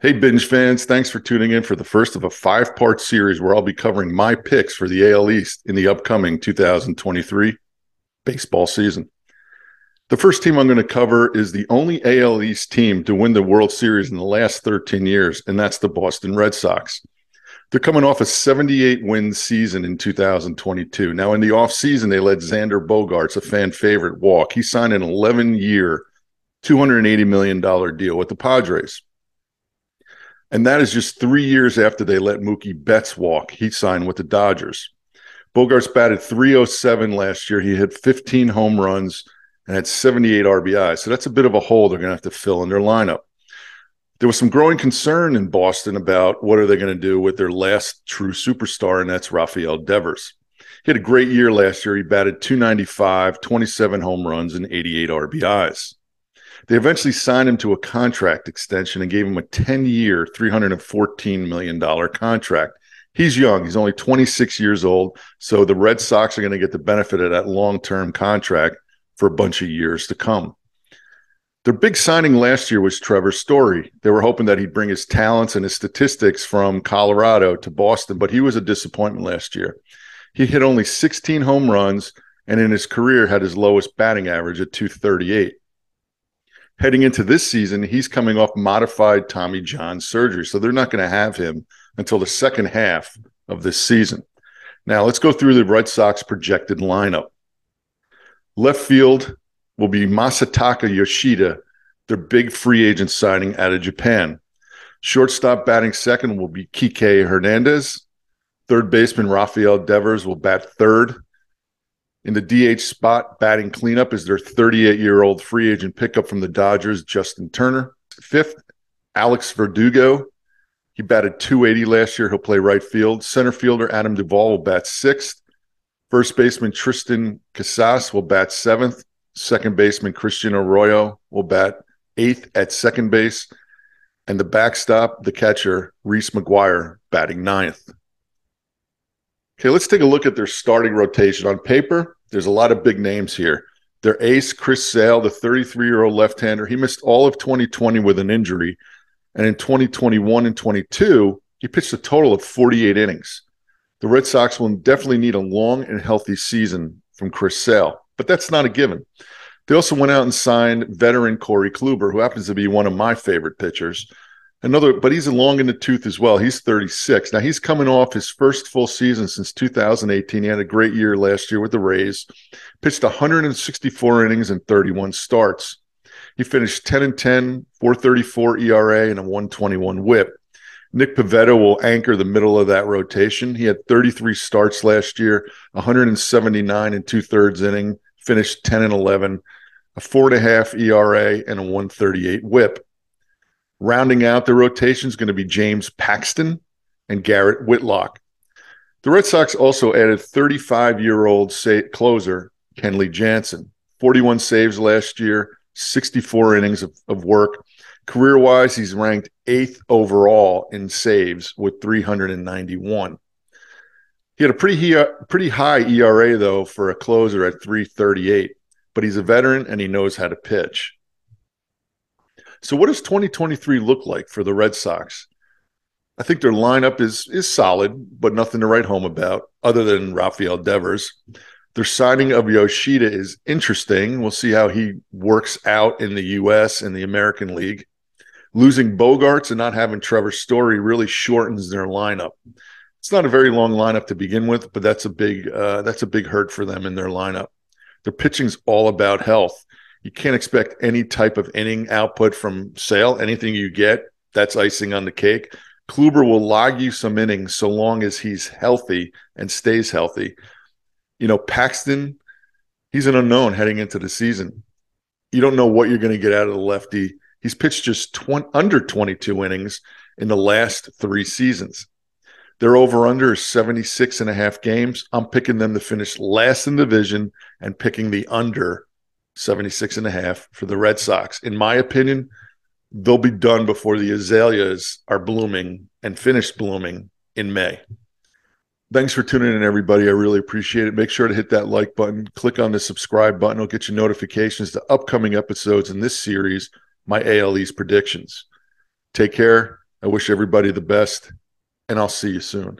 Hey, binge fans, thanks for tuning in for the first of a five part series where I'll be covering my picks for the AL East in the upcoming 2023 baseball season. The first team I'm going to cover is the only AL East team to win the World Series in the last 13 years, and that's the Boston Red Sox. They're coming off a 78 win season in 2022. Now, in the offseason, they let Xander Bogaerts, a fan favorite, walk. He signed an 11 year, $280 million deal with the Padres. And that is just three years after they let Mookie Betts walk. He signed with the Dodgers. Bogaerts batted 307 last year. He hit 15 home runs and had 78 RBI. So that's a bit of a hole they're going to have to fill in their lineup. There was some growing concern in Boston about what are they going to do with their last true superstar, and that's Rafael Devers. He had a great year last year. He batted 295, 27 home runs, and 88 RBIs. They eventually signed him to a contract extension and gave him a 10 year, $314 million contract. He's young. He's only 26 years old. So the Red Sox are going to get the benefit of that long term contract for a bunch of years to come. Their big signing last year was Trevor Story. They were hoping that he'd bring his talents and his statistics from Colorado to Boston, but he was a disappointment last year. He hit only 16 home runs and in his career had his lowest batting average at 238 heading into this season, he's coming off modified Tommy John surgery. So they're not going to have him until the second half of this season. Now, let's go through the Red Sox projected lineup. Left field will be Masataka Yoshida, their big free agent signing out of Japan. Shortstop batting second will be Kike Hernandez. Third baseman Rafael Devers will bat third. In the DH spot, batting cleanup is their 38 year old free agent pickup from the Dodgers, Justin Turner. Fifth, Alex Verdugo. He batted 280 last year. He'll play right field. Center fielder Adam Duvall will bat sixth. First baseman Triston Casas will bat seventh. Second baseman Christian Arroyo will bat eighth at second base. And the backstop, the catcher, Reese McGuire, batting ninth. Okay, let's take a look at their starting rotation. On paper, there's a lot of big names here. Their ace, Chris Sale, the 33 year old left hander, he missed all of 2020 with an injury. And in 2021 and 22, he pitched a total of 48 innings. The Red Sox will definitely need a long and healthy season from Chris Sale, but that's not a given. They also went out and signed veteran Corey Kluber, who happens to be one of my favorite pitchers another, but he's long in the tooth as well. He's 36. Now he's coming off his first full season since 2018. He had a great year last year with the Rays, pitched 164 innings and 31 starts. He finished 10 and 10, 434 ERA, and a 121 whip. Nick Pivetta will anchor the middle of that rotation. He had 33 starts last year, 179 and two thirds inning, finished 10 and 11, a four and a half ERA, and a 138 whip. Rounding out the rotation is going to be James Paxton and Garrett Whitlock. The Red Sox also added 35 year old closer Kenley Jansen, 41 saves last year, 64 innings of, of work. Career wise, he's ranked eighth overall in saves with 391. He had a pretty, uh, pretty high ERA, though, for a closer at 338, but he's a veteran and he knows how to pitch. So, what does 2023 look like for the Red Sox? I think their lineup is is solid, but nothing to write home about other than Rafael Devers. Their signing of Yoshida is interesting. We'll see how he works out in the U.S. and the American League. Losing Bogaerts and not having Trevor Story really shortens their lineup. It's not a very long lineup to begin with, but that's a big uh, that's a big hurt for them in their lineup. Their pitching's all about health you can't expect any type of inning output from Sale. Anything you get, that's icing on the cake. Kluber will log you some innings so long as he's healthy and stays healthy. You know, Paxton, he's an unknown heading into the season. You don't know what you're going to get out of the lefty. He's pitched just 20, under 22 innings in the last three seasons. Their over under is 76 and a half games. I'm picking them to finish last in the division and picking the under 76 and a half for the Red Sox. In my opinion, they'll be done before the azaleas are blooming and finished blooming in May. Thanks for tuning in, everybody. I really appreciate it. Make sure to hit that like button, click on the subscribe button. It'll get you notifications to upcoming episodes in this series, my AL East predictions. Take care I wish everybody the best, and I'll see you soon.